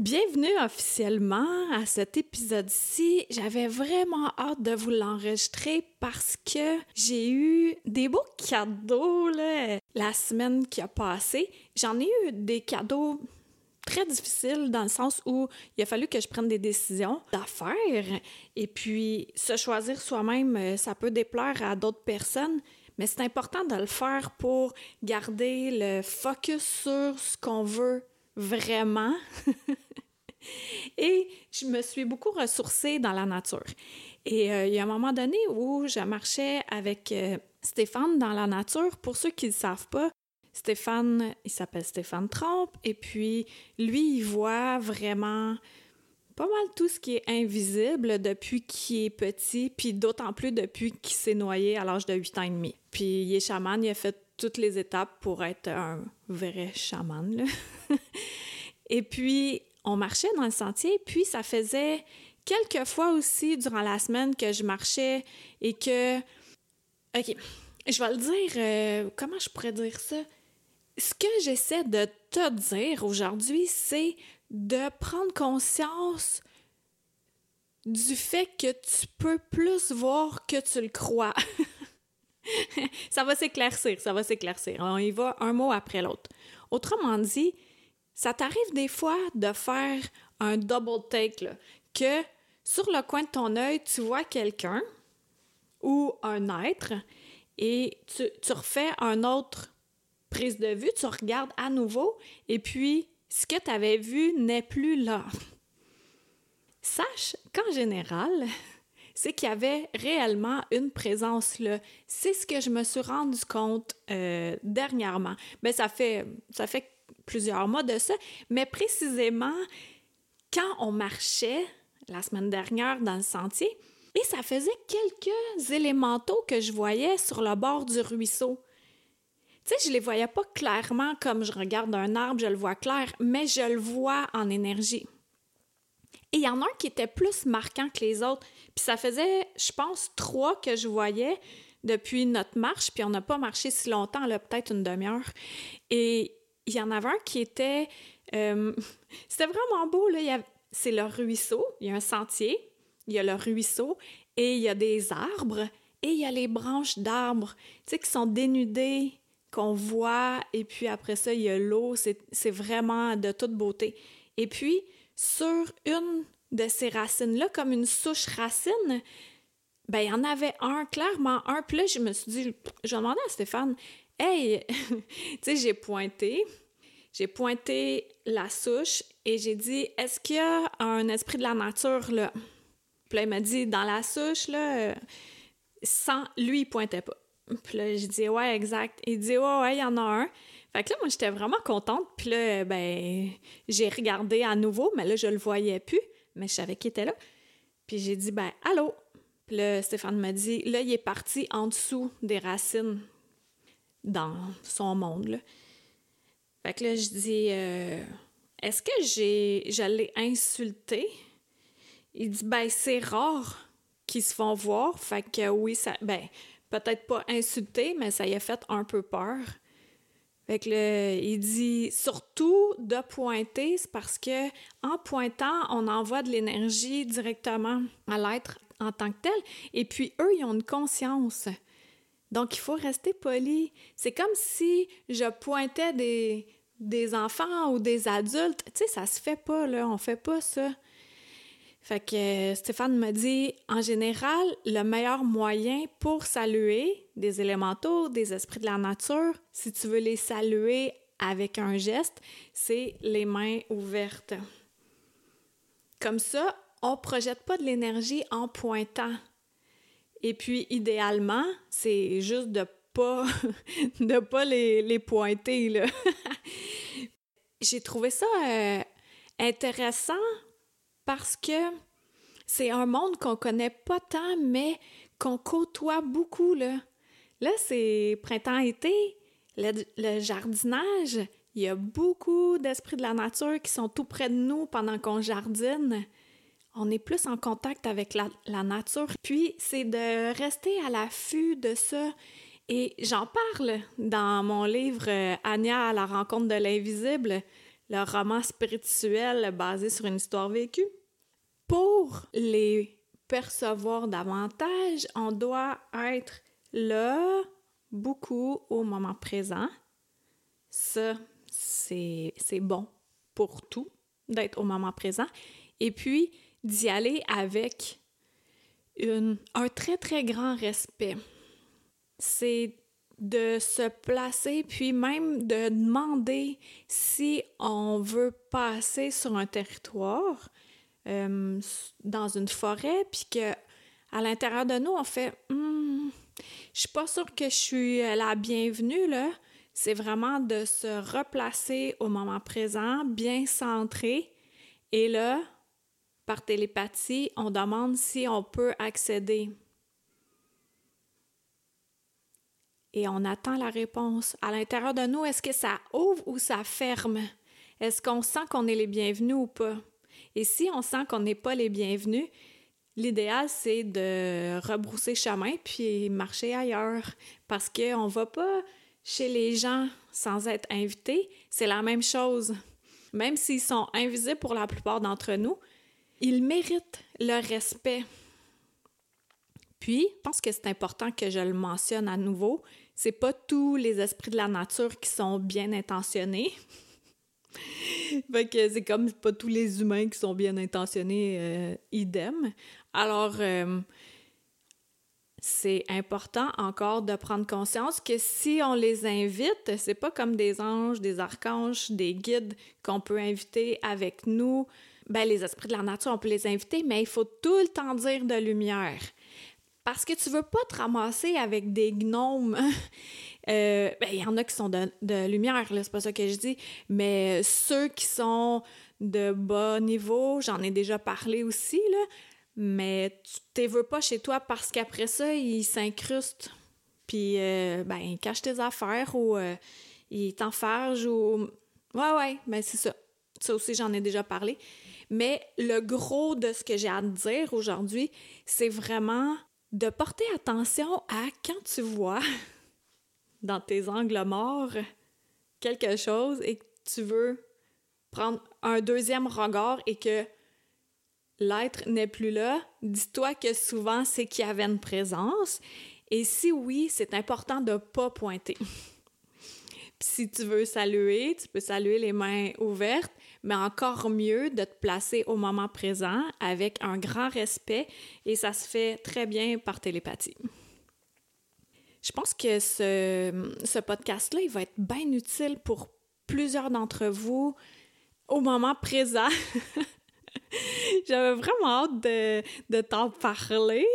Bienvenue officiellement à cet épisode-ci. J'avais vraiment hâte de vous l'enregistrer parce que j'ai eu des beaux cadeaux là, la semaine qui a passé. J'en ai eu des cadeaux très difficiles dans le sens où il a fallu que je prenne des décisions d'affaires et puis se choisir soi-même, ça peut déplaire à d'autres personnes, mais c'est important de le faire pour garder le focus sur ce qu'on veut vraiment. Et je me suis beaucoup ressourcée dans la nature. Et euh, il y a un moment donné où je marchais avec euh, Stéphane dans la nature. Pour ceux qui ne savent pas, Stéphane, il s'appelle Stéphane Trompe. Et puis, lui, il voit vraiment pas mal tout ce qui est invisible depuis qu'il est petit, puis d'autant plus depuis qu'il s'est noyé à l'âge de 8 ans et demi. Puis il est chaman, il a fait toutes les étapes pour être un vrai chaman. Et puis, on marchait dans le sentier, puis ça faisait quelques fois aussi durant la semaine que je marchais et que... OK, je vais le dire, euh, comment je pourrais dire ça? Ce que j'essaie de te dire aujourd'hui, c'est de prendre conscience du fait que tu peux plus voir que tu le crois. ça va s'éclaircir, ça va s'éclaircir. On y va un mot après l'autre. Autrement dit, ça t'arrive des fois de faire un double take, que sur le coin de ton œil, tu vois quelqu'un ou un être et tu, refais un autre prise de vue, tu regardes à nouveau et puis ce que tu avais vu n'est plus là. Sache qu'en général, c'est qu'il y avait réellement une présence là. C'est ce que je me suis rendu compte euh, dernièrement. Mais ben, ça fait plusieurs mois de ça, mais précisément quand on marchait la semaine dernière dans le sentier, et ça faisait quelques élémentaux que je voyais sur le bord du ruisseau. Tu sais, je les voyais pas clairement comme je regarde un arbre, je le vois clair, mais je le vois en énergie. Et il y en a un qui était plus marquant que les autres. Puis ça faisait, je pense, trois que je voyais depuis notre marche, puis on n'a pas marché si longtemps, là, peut-être une demi-heure. Et il y en avait un qui était... Euh, c'était vraiment beau, là. C'est le ruisseau, il y a un sentier, il y a le ruisseau, et il y a des arbres, et il y a les branches d'arbres, tu sais, qui sont dénudées, qu'on voit, et puis après ça, il y a l'eau, c'est vraiment de toute beauté. Et puis, sur une de ces racines-là, comme une souche racine, ben, il y en avait un, clairement un. Puis là, je me suis dit, je demandé à Stéphane, hey, tu sais, j'ai pointé, j'ai pointé la souche et j'ai dit, est-ce qu'il y a un esprit de la nature là? Puis là, il m'a dit, dans la souche, là, sans, lui, il pointait pas. Puis là, j'ai dit, ouais, exact. Il dit, ouais, ouais, il y en a un. Fait que là, moi, j'étais vraiment contente. Puis là, ben, j'ai regardé à nouveau, mais là, je le voyais plus, mais je savais qu'il était là. Puis j'ai dit, ben, allô? Puis là, Stéphane m'a dit, là, il est parti en dessous des racines dans son monde, là. Fait que là, je dis, euh, est-ce que j'ai, je l'ai insulté? Il dit, ben, c'est rare qu'ils se font voir. Fait que oui, ça, ben, peut-être pas insulté, mais ça y a fait un peu peur. Fait que là, il dit surtout de pointer, c'est parce que en pointant, on envoie de l'énergie directement à l'être en tant que tel. Et puis eux, ils ont une conscience. Donc, il faut rester poli. C'est comme si je pointais des, enfants ou des adultes. Tu sais, ça se fait pas, là. On fait pas ça. Fait que Stéphane me dit, en général, le meilleur moyen pour saluer des élémentaux, des esprits de la nature, si tu veux les saluer avec un geste, c'est les mains ouvertes. Comme ça, on projette pas de l'énergie en pointant. Et puis, idéalement, c'est juste de pas, de pas les, les pointer, j'ai trouvé ça euh, intéressant parce que c'est un monde qu'on connaît pas tant, mais qu'on côtoie beaucoup, là. Là, c'est printemps-été, le, jardinage, il y a beaucoup d'esprits de la nature qui sont tout près de nous pendant qu'on jardine. On est plus en contact avec la, nature. Puis, c'est de rester à l'affût de ça. Et j'en parle dans mon livre euh, Anya à la rencontre de l'invisible, le roman spirituel basé sur une histoire vécue. Pour les percevoir davantage, on doit être là, beaucoup au moment présent. Ça, c'est bon pour tout, d'être au moment présent. Et puis, d'y aller avec un très, très grand respect. C'est de se placer, puis même de demander si on veut passer sur un territoire, euh, dans une forêt, puis que à l'intérieur de nous, on fait hmm, je suis pas sûre que je suis la bienvenue, là. C'est vraiment de se replacer au moment présent, bien centré. Et là, par télépathie, on demande si on peut accéder. Et on attend la réponse. À l'intérieur de nous, est-ce que ça ouvre ou ça ferme? Est-ce qu'on sent qu'on est les bienvenus ou pas? Et si on sent qu'on n'est pas les bienvenus, l'idéal, c'est de rebrousser chemin puis marcher ailleurs parce qu'on ne va pas chez les gens sans être invité. C'est la même chose. Même s'ils sont invisibles pour la plupart d'entre nous, ils méritent le respect. Puis, je pense que c'est important que je le mentionne à nouveau. C'est pas tous les esprits de la nature qui sont bien intentionnés. fait que c'est comme pas tous les humains qui sont bien intentionnés, euh, idem. Alors, euh, c'est important encore de prendre conscience que si on les invite, c'est pas comme des anges, des archanges, des guides qu'on peut inviter avec nous. Ben, les esprits de la nature, on peut les inviter, mais il faut tout le temps dire de lumière. Parce que tu veux pas te ramasser avec des gnomes. Euh, ben, il y en a qui sont de, de lumière, c'est pas ça que je dis, mais ceux qui sont de bas niveau, j'en ai déjà parlé aussi, là, mais tu ne veux pas chez toi parce qu'après ça, ils s'incrustent, puis euh, ben, ils cachent tes affaires ou euh, ils t'enfargent ou... Ouais, ouais, ben c'est ça. Ça aussi, j'en ai déjà parlé. Mais le gros de ce que j'ai à te dire aujourd'hui, c'est vraiment de porter attention à quand tu vois dans tes angles morts quelque chose et que tu veux prendre un deuxième regard et que l'être n'est plus là, dis-toi que souvent c'est qu'il y avait une présence. Et si oui, c'est important de pas pointer. si tu veux saluer, tu peux saluer les mains ouvertes, mais encore mieux de te placer au moment présent avec un grand respect et ça se fait très bien par télépathie. Je pense que ce, ce podcast-là, il va être bien utile pour plusieurs d'entre vous au moment présent. J'avais vraiment hâte de, de t'en parler.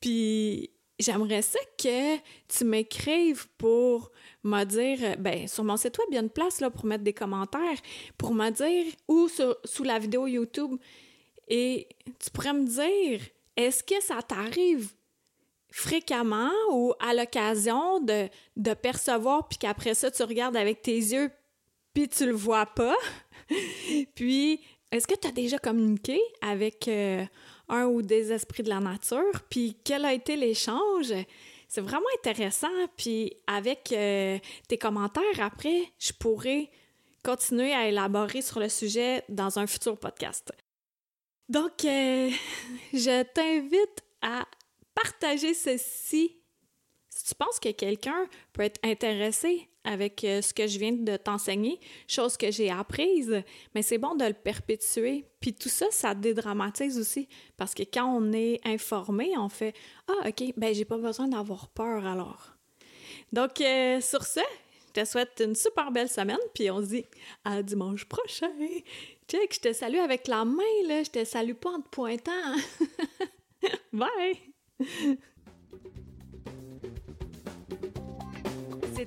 Puis j'aimerais ça que tu m'écrives pour me dire, ben sur mon site web, il y a une place là, pour mettre des commentaires, pour me dire, ou sous la vidéo YouTube, et tu pourrais me dire, est-ce que ça t'arrive fréquemment ou à l'occasion de, de percevoir, puis qu'après ça, tu regardes avec tes yeux, puis tu le vois pas? puis est-ce que tu as déjà communiqué avec euh, un ou des esprits de la nature? Puis quel a été l'échange? C'est vraiment intéressant. Puis avec euh, tes commentaires après, je pourrais continuer à élaborer sur le sujet dans un futur podcast. Donc, euh, je t'invite à partager ceci si tu penses que quelqu'un peut être intéressé avec euh, ce que je viens de t'enseigner, chose que j'ai apprise, mais c'est bon de le perpétuer. Puis tout ça, ça dédramatise aussi, parce que quand on est informé, on fait Ah, OK, ben j'ai pas besoin d'avoir peur alors. Donc, euh, sur ce, je te souhaite une super belle semaine, puis on se dit à dimanche prochain. Check, je te salue avec la main, là, je te salue pas en te pointant. Bye!